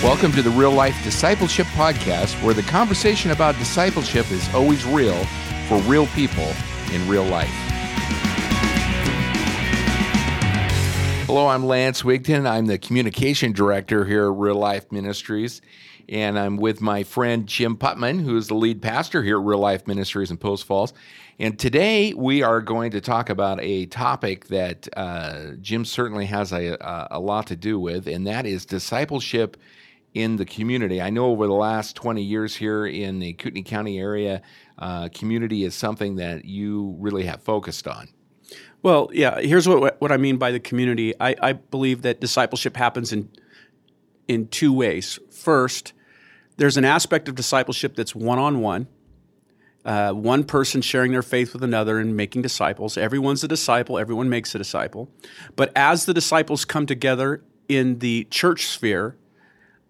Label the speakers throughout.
Speaker 1: Welcome to the Real Life Discipleship Podcast, where the conversation about discipleship is always real for real people in real life. Hello, I'm Lance Wigton. I'm the communication director here at Real Life Ministries, and I'm with my friend Jim Putman, who is the lead pastor here at Real Life Ministries in Post Falls. And today we are going to talk about a topic that uh, Jim certainly has a, a lot to do with, and that is discipleship in the community. I know over the last 20 years here in the Kootenai County area, uh, community is something that you really have focused on.
Speaker 2: Well, yeah, here's what, what I mean by the community. I, I believe that discipleship happens in, in two ways. First, there's an aspect of discipleship that's one on one. one person sharing their faith with another and making disciples. Everyone's a disciple, everyone makes a disciple. But as the disciples come together in the church sphere,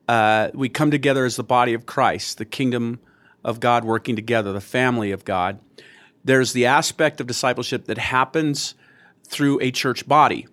Speaker 2: uh, we come together as the body of Christ, the kingdom of God working together, the family of God. There's the aspect of discipleship that happens through a church body.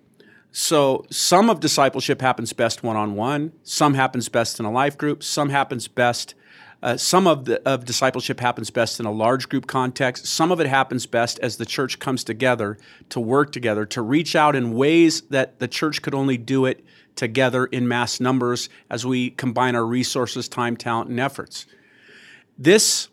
Speaker 2: So some of discipleship happens best one on one, some happens best in a life group, some happens best. Uh, some of the of discipleship happens best in a large group context. Some of it happens best as the church comes together to work together to reach out in ways that the church could only do it together in mass numbers as we combine our resources, time, talent, and efforts. This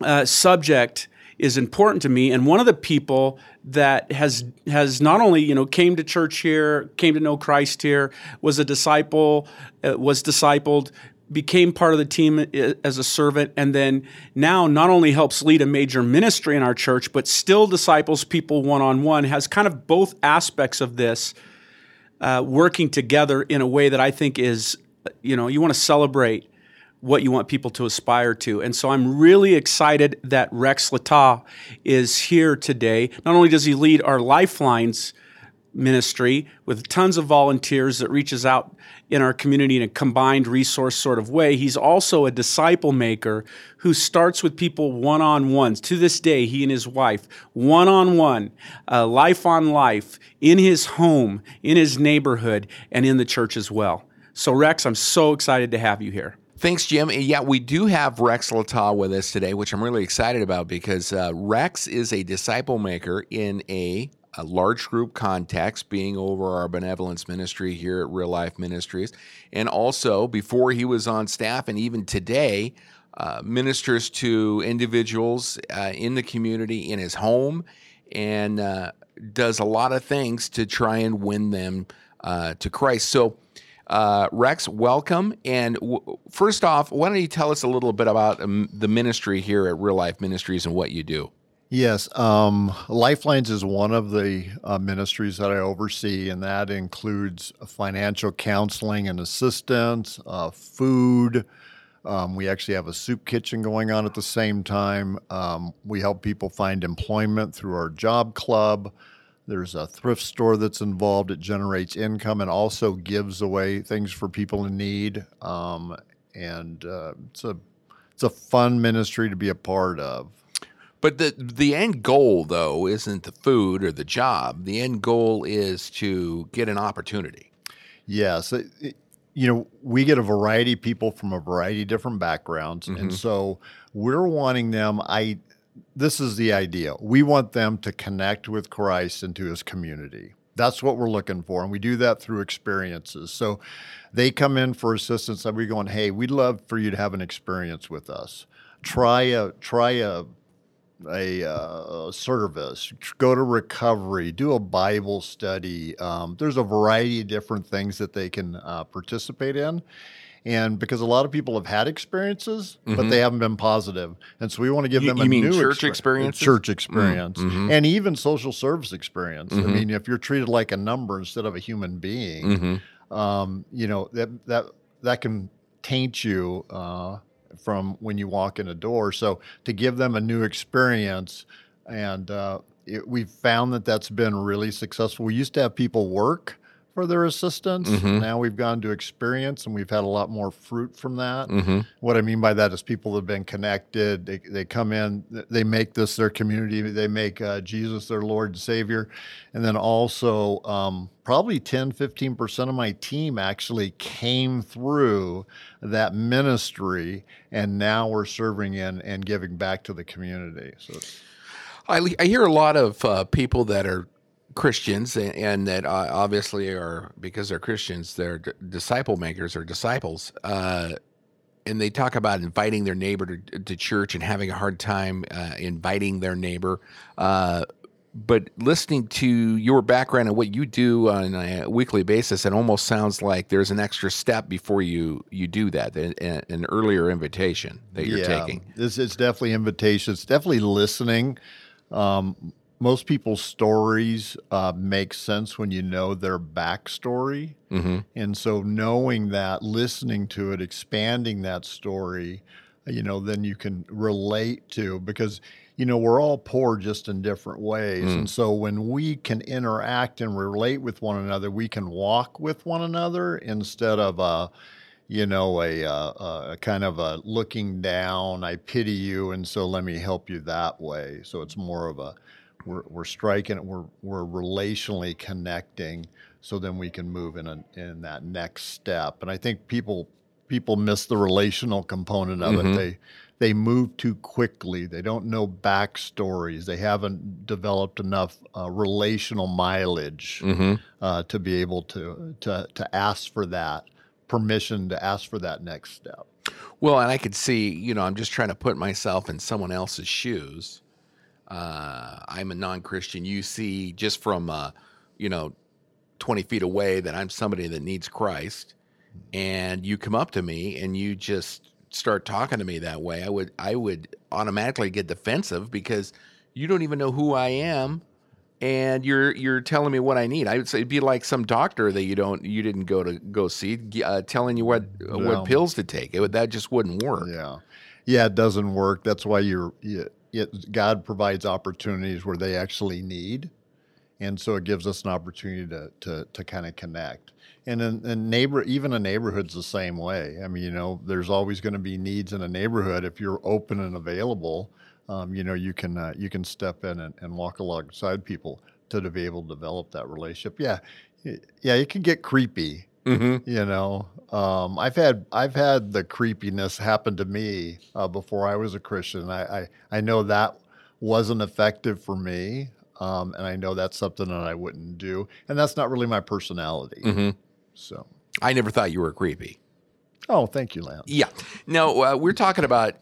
Speaker 2: uh, subject is important to me, and one of the people that has has not only you know came to church here, came to know Christ here, was a disciple, uh, was discipled, became part of the team uh, as a servant, and then now not only helps lead a major ministry in our church, but still disciples people one on one. Has kind of both aspects of this uh, working together in a way that I think is, you know, you want to celebrate what you want people to aspire to. And so I'm really excited that Rex Lettau is here today. Not only does he lead our Lifelines ministry with tons of volunteers that reaches out in our community in a combined resource sort of way. He's also a disciple maker who starts with people one on ones. To this day, he and his wife, one on one, life on life, in his home, in his neighborhood, and in the church as well. So, Rex, I'm so excited to have you here.
Speaker 1: Thanks, Jim. Yeah, we do have Rex Lettau with us today, which I'm really excited about because uh, Rex is a disciple maker in a a large group context, being over our benevolence ministry here at Real Life Ministries. And also, before he was on staff, and even today, uh, ministers to individuals uh, in the community in his home and uh, does a lot of things to try and win them uh, to Christ. So, uh, Rex, welcome. And w- first off, why don't you tell us a little bit about um, the ministry here at Real Life Ministries and what you do?
Speaker 3: Yes, um, Lifelines is one of the uh, ministries that I oversee, and that includes financial counseling and assistance, uh, food. Um, we actually have a soup kitchen going on at the same time. Um, we help people find employment through our job club. There's a thrift store that's involved. It generates income and also gives away things for people in need. Um, and uh, it's a it's a fun ministry to be a part of.
Speaker 1: But the the end goal though isn't the food or the job. The end goal is to get an opportunity.
Speaker 3: Yes, it, it, you know we get a variety of people from a variety of different backgrounds, mm-hmm. and so we're wanting them. I this is the idea. We want them to connect with Christ and to His community. That's what we're looking for, and we do that through experiences. So they come in for assistance, and we're going, "Hey, we'd love for you to have an experience with us. Try a try a a uh, service, go to recovery, do a Bible study. Um, there's a variety of different things that they can uh, participate in. And because a lot of people have had experiences, mm-hmm. but they haven't been positive, and so we want to give
Speaker 1: you,
Speaker 3: them
Speaker 1: you
Speaker 3: a
Speaker 1: mean
Speaker 3: new
Speaker 1: church exper- experience,
Speaker 3: church experience, mm-hmm. and even social service experience. Mm-hmm. I mean, if you're treated like a number instead of a human being, mm-hmm. um, you know that that that can taint you uh, from when you walk in a door. So to give them a new experience, and uh, it, we've found that that's been really successful. We used to have people work for their assistance. Now we've gone to experience and we've had a lot more fruit from that. What I mean by that is people have been connected. They, they come in, they make this their community, they make uh, Jesus their Lord and Savior. And then also, um, probably 10, 15% of my team actually came through that ministry and now we're serving in and giving back to the community. So it's,
Speaker 1: I, I hear a lot of uh, people that are Christians and, and that uh, obviously are because they're Christians, they're d- disciple makers or disciples. Uh, and they talk about inviting their neighbor to, to church and having a hard time uh, inviting their neighbor. Uh, but listening to your background and what you do on a weekly basis, it almost sounds like there's an extra step before you you do that, an, an earlier invitation that you're taking.
Speaker 3: It's, it's definitely invitation. It's definitely listening. Um, most people's stories uh, make sense when you know their backstory.
Speaker 1: Mm-hmm.
Speaker 3: And so knowing that, listening to it, expanding that story, you know, then you can relate to because you know we're all poor just in different ways and so when we can interact and relate with one another we can walk with one another instead of a you know a, a, a kind of a looking down i pity you and so let me help you that way so it's more of a we're, we're striking it we're, we're relationally connecting so then we can move in a, in that next step. And i think people people miss the relational component of it. They they move too quickly. They don't know backstories. They haven't developed enough uh, relational mileage
Speaker 1: Mm-hmm.
Speaker 3: uh, to be able to, to to ask for that permission to ask for that next step.
Speaker 1: Well, and I could see, you know, I'm just trying to put myself in someone else's shoes. Uh, I'm a non-Christian. You see, just from, uh, you know, 20 feet away, that I'm somebody that needs Christ, and you come up to me and you just start talking to me that way. I would, I would automatically get defensive because you don't even know who I am, and you're you're telling me what I need. I would say it'd be like some doctor that you don't, you didn't go to go see, uh, telling you what what pills to take. It would, that just wouldn't work.
Speaker 3: Yeah, yeah, it doesn't work. That's why you're. You, it, God provides opportunities where they actually need, and so it gives us an opportunity to to, to kind of connect. And in, in neighbor, even a neighborhood's the same way. I mean, you know, there's always going to be needs in a neighborhood. If you're open and available, um, you know, you can uh, you can step in and, and walk alongside people to, to be able to develop that relationship. Yeah, yeah, it can get creepy
Speaker 1: Mm-hmm.
Speaker 3: you know um, i've had i've had the creepiness happen to me uh, before i was a christian I, I i know that wasn't effective for me um, and i know that's something that i wouldn't do and that's not really my personality
Speaker 1: Mm-hmm.
Speaker 3: so
Speaker 1: I never thought you were creepy.
Speaker 3: oh thank you lance
Speaker 1: Yeah. No, uh, we're talking about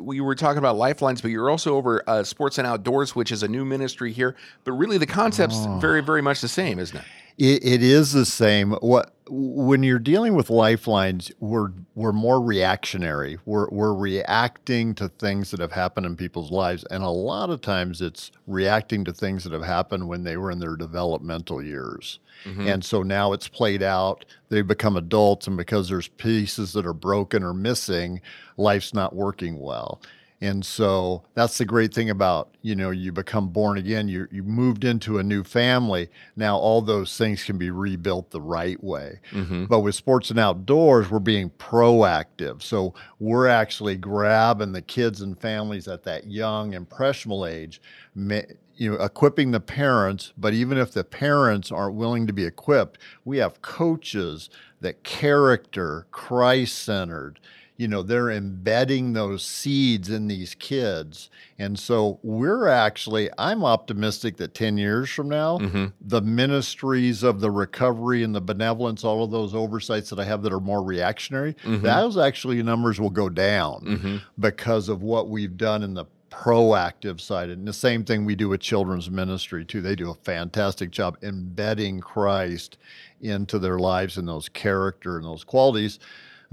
Speaker 1: we were talking about lifelines, but you're also over uh, sports and outdoors, which is a new ministry here. But really, the concept's very, very much the same, isn't it?
Speaker 3: It, it is the same. What when you're dealing with lifelines, we're we're more reactionary. We're we're reacting to things that have happened in people's lives, and a lot of times it's reacting to things that have happened when they were in their developmental years. Mm-hmm. And so now it's played out. They become adults, and because there's pieces that are broken or missing, life's not working well. And so that's the great thing about, you know, you become born again, you you moved into a new family. Now all those things can be rebuilt the right way. Mm-hmm. But with sports and outdoors, we're being proactive. So we're actually grabbing the kids and families at that young impressionable age, you know, equipping the parents, but even if the parents aren't willing to be equipped, we have coaches that character, Christ-centered, you know they're embedding those seeds in these kids. And so we're actually i'm optimistic that 10 years from now mm-hmm. the ministries of the recovery and the benevolence all of those oversights that i have that are more reactionary mm-hmm. those actually numbers will go down mm-hmm. because of what we've done in the proactive side. And the same thing we do with children's ministry too. They do a fantastic job embedding christ into their lives and those character and those qualities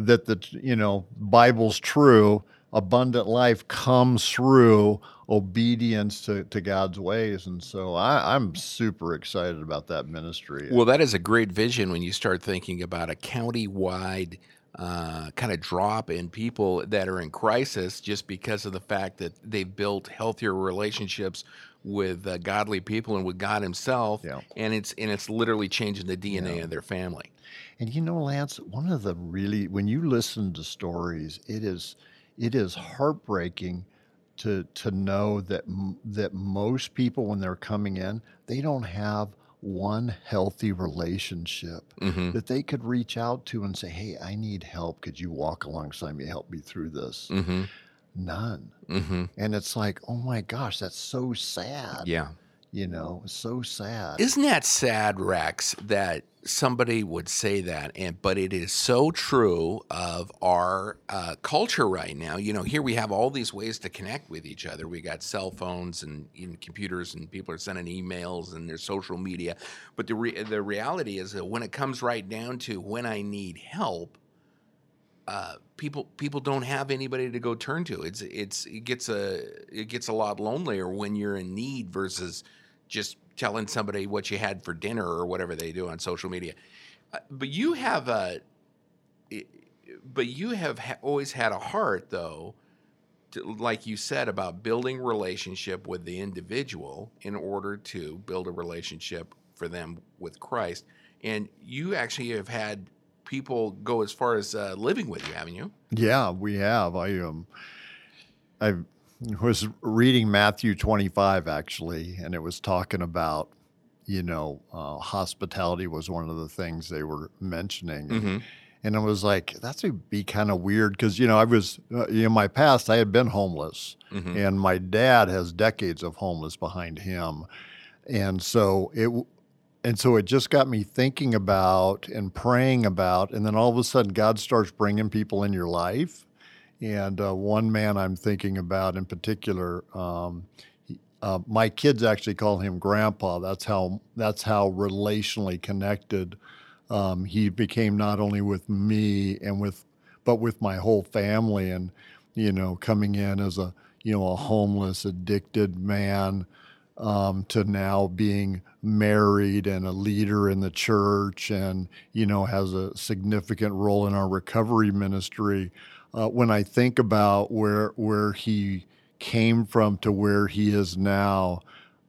Speaker 3: that the you know bible's true abundant life comes through obedience to, to god's ways. And so I, i'm super excited about that ministry.
Speaker 1: Well, that is a great vision when you start thinking about a county-wide uh, kind of drop in people that are in crisis just because of the fact that they've built healthier relationships with uh, godly people and with God Himself,
Speaker 3: Yeah.
Speaker 1: and it's and it's literally changing the DNA of their family.
Speaker 3: And you know, Lance, one of the really when you listen to stories, it is it is heartbreaking to to know that m- that most people when they're coming in, they don't have one healthy relationship
Speaker 1: Mm-hmm.
Speaker 3: that they could reach out to and say, "Hey, I need help. Could you walk alongside me, help me through this?"
Speaker 1: Mm-hmm.
Speaker 3: None.
Speaker 1: Mm-hmm.
Speaker 3: And it's like, "Oh my gosh, that's so sad."
Speaker 1: Yeah.
Speaker 3: You know, so sad.
Speaker 1: Isn't that sad, Rex, that somebody would say that? And but it is so true of our uh, culture right now. You know, here we have all these ways to connect with each other. We got cell phones and, and computers, and people are sending emails, and there's social media. But the re- the reality is that when it comes right down to when I need help, uh, people people don't have anybody to go turn to. It's it's it gets a it gets a lot lonelier when you're in need versus just telling somebody what you had for dinner or whatever they do on social media. Uh, but you have a but you have ha- always had a heart though to, like you said about building relationship with the individual in order to build a relationship for them with Christ. And you actually have had people go as far as uh, living with you, haven't you?
Speaker 3: Yeah, we have. I um, I was reading Matthew 25 actually, and it was talking about, you know, uh, hospitality was one of the things they were mentioning,
Speaker 1: Mm-hmm.
Speaker 3: and I was like, that's would be kind of weird because you know I was uh, in my past I had been homeless,
Speaker 1: Mm-hmm.
Speaker 3: and my dad has decades of homeless behind him, and so it. And so it just got me thinking about and praying about, and then all of a sudden God starts bringing people in your life. And uh, one man I'm thinking about in particular, um, he- uh, my kids actually call him Grandpa. That's how that's how relationally connected um, he became not only with me and with, but with my whole family. And you know, coming in as a you know a homeless, addicted man um, to now being married and a leader in the church and you know has a significant role in our recovery ministry uh, when i think about where where he came from to where he is now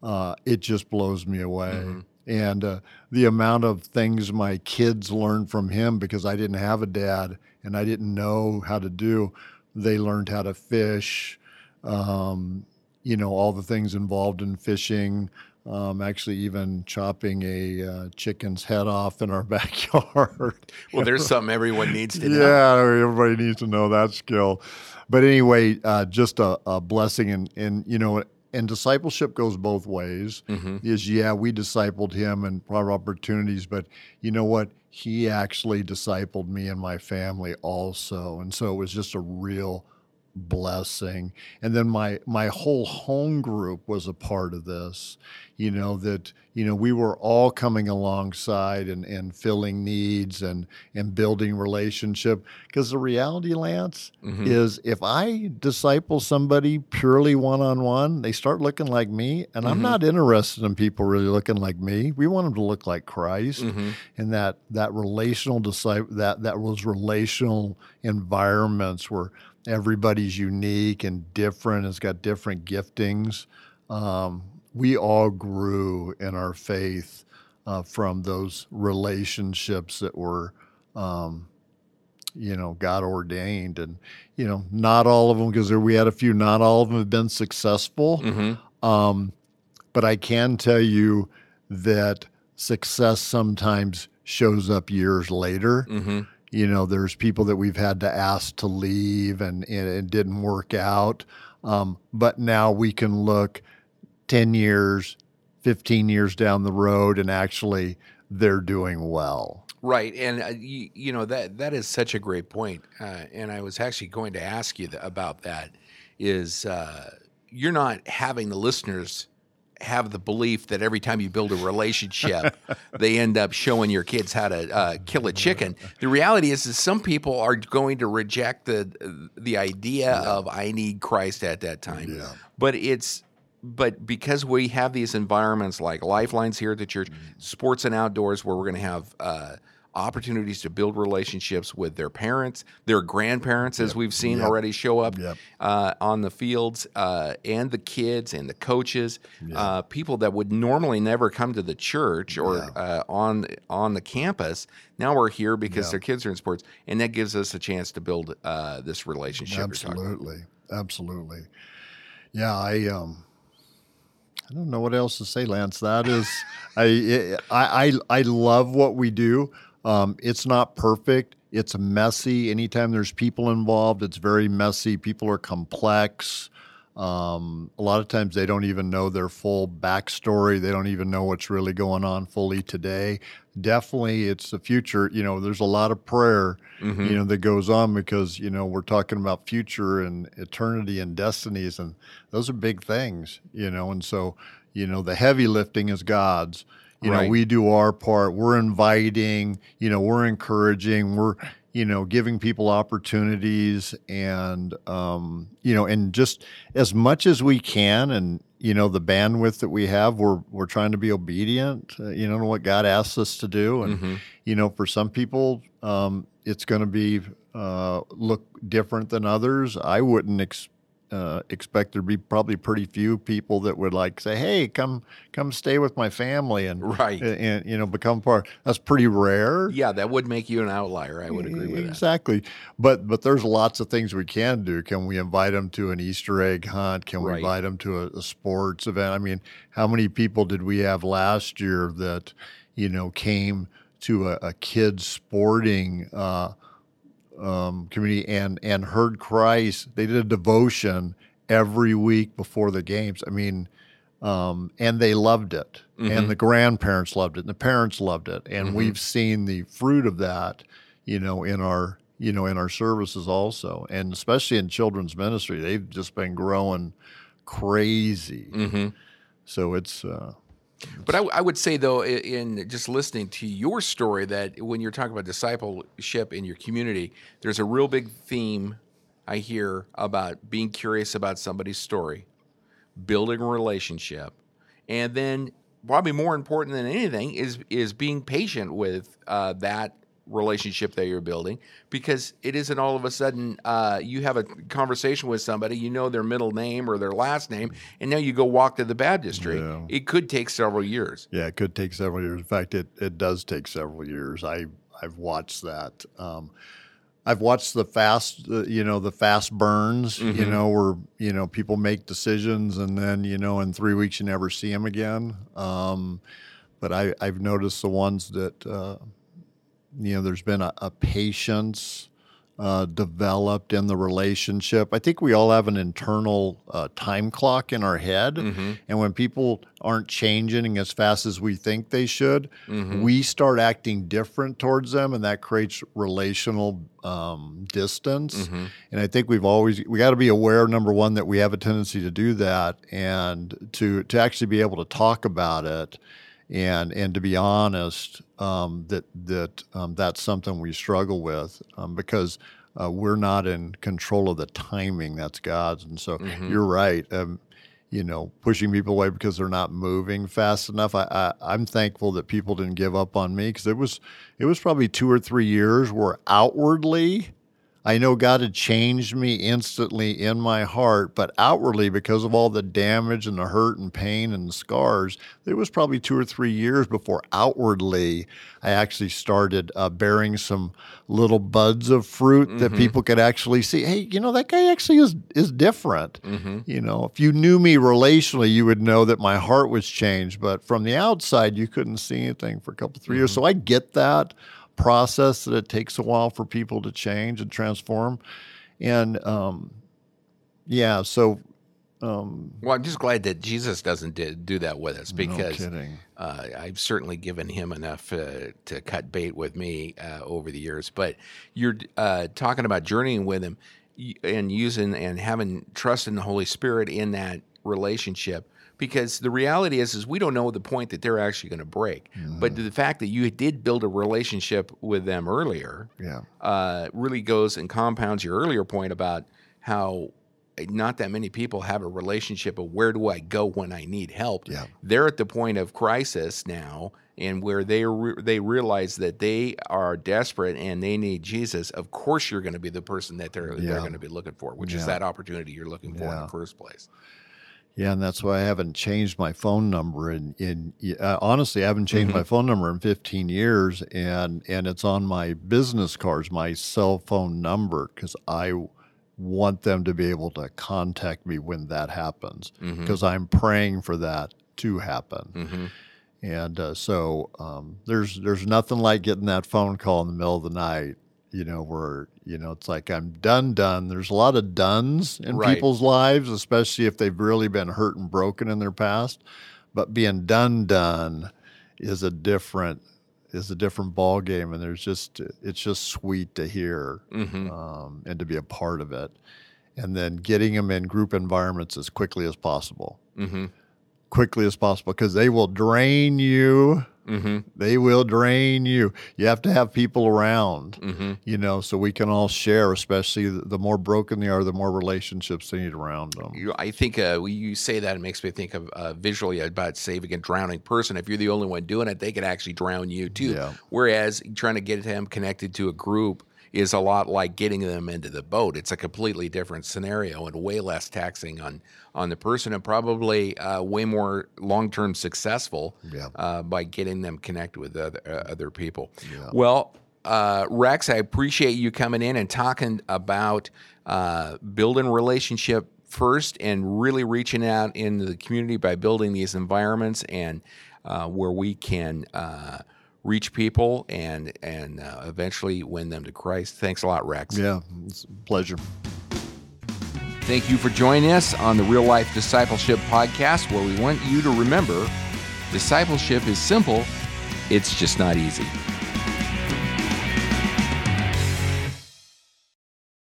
Speaker 3: uh, it just blows me away. And uh, the amount of things my kids learned from him because i didn't have a dad and i didn't know how to do they learned how to fish um, you know all the things involved in fishing um, actually even chopping a uh, chicken's head off in our backyard.
Speaker 1: Well, there's something everyone needs to know.
Speaker 3: yeah everybody needs to know that skill. But anyway uh, just a, a blessing and, and you know and discipleship goes both ways.
Speaker 1: Mm-hmm.
Speaker 3: is yeah we discipled him and brought opportunities but you know what? He actually discipled me and my family also. And so it was just a real blessing and then my my whole home group was a part of this you know that you know we were all coming alongside and and filling needs and and building relationship because the reality lance
Speaker 1: Mhm.
Speaker 3: is if i disciple somebody purely one-on-one they start looking like me and i'm
Speaker 1: Mhm.
Speaker 3: not interested in people really looking like me we want them to look like christ
Speaker 1: Mhm.
Speaker 3: and that that relational disciple that that was relational environments where everybody's unique and different It's got different giftings um, we all grew in our faith uh, from those relationships that were um, you know god ordained and you know not all of them because we had a few not all of them have been successful
Speaker 1: Mhm.
Speaker 3: um, but I can tell you that success sometimes shows up years later.
Speaker 1: Mhm.
Speaker 3: You know, there's people that we've had to ask to leave and, and it didn't work out. Um, but now we can look 10 years, 15 years down the road and actually they're doing well.
Speaker 1: Right, and uh, you, you know that that is such a great point. Uh, and I was actually going to ask you th- about that. Is uh, you're not having the listeners have the belief that every time you build a relationship, they end up showing your kids how to uh, kill a chicken. The reality is, is some people are going to reject the the idea of I need Christ at that time.
Speaker 3: Yeah.
Speaker 1: But it's but because we have these environments like Lifelines here at the church, sports and outdoors, where we're going to have uh, opportunities to build relationships with their parents, their grandparents, as we've seen already show up
Speaker 3: Yep.
Speaker 1: uh, on the fields, uh, and the kids and the coaches, uh, people that would normally never come to the church or uh, on on the campus. Now we're here because their kids are in sports, and that gives us a chance to build uh, this relationship. you're talking about.
Speaker 3: Absolutely, absolutely. Yeah, I um, I don't know what else to say, Lance. That is, I, I, I, I love what we do. Um, it's not perfect. It's messy. Anytime there's people involved, it's very messy. People are complex. Um, a lot of times they don't even know their full backstory. They don't even know what's really going on fully today. Definitely, it's the future. You know, there's a lot of prayer, you know, that goes on because you know we're talking about future and eternity and destinies, and those are big things. You know, and so you know the heavy lifting is God's. You know, we do our part. We're inviting. You know, we're encouraging. We're you know giving people opportunities and um, you know and just as much as we can and you know the bandwidth that we have we're we're trying to be obedient uh, you know to what god asks us to do and you know for some people um, it's going to be uh, look different than others i wouldn't ex- uh, expect there'd be probably pretty few people that would like say hey come come stay with my family and
Speaker 1: Right.
Speaker 3: and, and, you know become part that's pretty rare
Speaker 1: Yeah, that would make you an outlier. I would agree with that.
Speaker 3: Exactly, but but there's lots of things we can do. Can we invite them to an Easter egg hunt? Can we
Speaker 1: Right.
Speaker 3: invite them to a, a sports event? I mean, how many people did we have last year that you know came to a, a kids sporting uh, um, community and and heard Christ? They did a devotion every week before the games. I mean. Um, and they loved it, and the grandparents loved it, and the parents loved it, and we've seen the fruit of that, you know, in our you know in our services also, and especially in children's ministry, they've just been growing crazy.
Speaker 1: hmm
Speaker 3: So it's uh,
Speaker 1: But I, I would say though, in just listening to your story, that when you're talking about discipleship in your community, there's a real big theme I hear about being curious about somebody's story, building a relationship, and then probably more important than anything is is being patient with uh, that relationship that you're building because it isn't all of a sudden uh, you have a conversation with somebody you know their middle name or their last name and now you go walk to the baptistry
Speaker 3: Yeah.
Speaker 1: it could take several years
Speaker 3: yeah, it could take several years. In fact, it it does take several years. I I've watched that. Um, I've watched the fast, uh, you know, the fast burns, you know, where you know people make decisions and then you know in three weeks you never see them again. Um, but I I've noticed the ones that uh, you know there's been a, a patience uh, developed in the relationship. I think we all have an internal uh, time clock in our head, and when people aren't changing as fast as we think they should, we start acting different towards them, and that creates relational um, distance. And I think we've always we got to be aware, number one, that we have a tendency to do that, and to to actually be able to talk about it and and to be honest, um, that that um, that's something we struggle with um, because uh, we're not in control of the timing. That's God's, and so you're right. Um, you know, pushing people away because they're not moving fast enough. I, I I'm thankful that people didn't give up on me because it was it was probably two or three years where outwardly I know God had changed me instantly in my heart, but outwardly, because of all the damage and the hurt and pain and the scars, it was probably two or three years before outwardly I actually started uh, bearing some little buds of fruit that mm-hmm. people could actually see. Hey, you know that guy actually is is different. Mm-hmm. You know, if you knew me relationally, you would know that my heart was changed, but from the outside, you couldn't see anything for a couple three years. Mm-hmm. So I get that process that it takes a while for people to change and transform. And um, yeah, so um,
Speaker 1: Well, I'm just glad that Jesus doesn't do that with us
Speaker 3: no
Speaker 1: because
Speaker 3: kidding.
Speaker 1: uh, I've certainly given him enough uh, to cut bait with me uh, over the years. But you're uh, talking about journeying with him and using and having trust in the Holy Spirit in that relationship. Because the reality is, is we don't know the point that they're actually going to break. But the fact that you did build a relationship with them earlier,
Speaker 3: Yeah.
Speaker 1: uh, really goes and compounds your earlier point about how not that many people have a relationship of where do I go when I need help.
Speaker 3: Yeah.
Speaker 1: They're at the point of crisis now, and where they re- they realize that they are desperate and they need Jesus, of course you're going to be the person that they're they're going to be looking for, which is that opportunity you're looking for in the first place.
Speaker 3: Yeah, and that's why I haven't changed my phone number. In in uh, honestly, I haven't changed
Speaker 1: Mm-hmm.
Speaker 3: my phone number in 15 years, and and it's on my business cards, my cell phone number, because I want them to be able to contact me when that happens,
Speaker 1: Mm-hmm.
Speaker 3: because I'm praying for that to happen.
Speaker 1: hmm
Speaker 3: And uh, so um, there's there's nothing like getting that phone call in the middle of the night, you know, where you know it's like I'm done, done. There's a lot of duns in
Speaker 1: Right.
Speaker 3: people's lives, especially if they've really been hurt and broken in their past. But being done, done is a different is a different ball game, and there's just it's just sweet to hear
Speaker 1: hmm
Speaker 3: um, and to be a part of it, and then getting them in group environments as quickly as possible,
Speaker 1: hmm
Speaker 3: quickly as possible, because they will drain you.
Speaker 1: hmm
Speaker 3: They will drain you. You have to have people around,
Speaker 1: hmm
Speaker 3: you know, so we can all share. Especially the, more broken they are, the more relationships they need around them.
Speaker 1: You, I think uh, you say that, it makes me think of uh, visually about saving a drowning person. If you're the only one doing it, they could actually drown you too.
Speaker 3: Yeah.
Speaker 1: Whereas trying to get them connected to a group is a lot like getting them into the boat. It's a completely different scenario and way less taxing on on the person, and probably uh, way more long term successful
Speaker 3: Yeah.
Speaker 1: uh, by getting them connected with other, uh, other people.
Speaker 3: Yeah.
Speaker 1: Well, uh, Rex, I appreciate you coming in and talking about uh, building relationship first and really reaching out into the community by building these environments and uh, where we can uh, reach people and and uh, eventually win them to Christ. Thanks a lot, Rex.
Speaker 3: Yeah, it's a pleasure.
Speaker 1: Thank you for joining us on the Real Life Discipleship Podcast, where we want you to remember discipleship is simple, it's just not easy.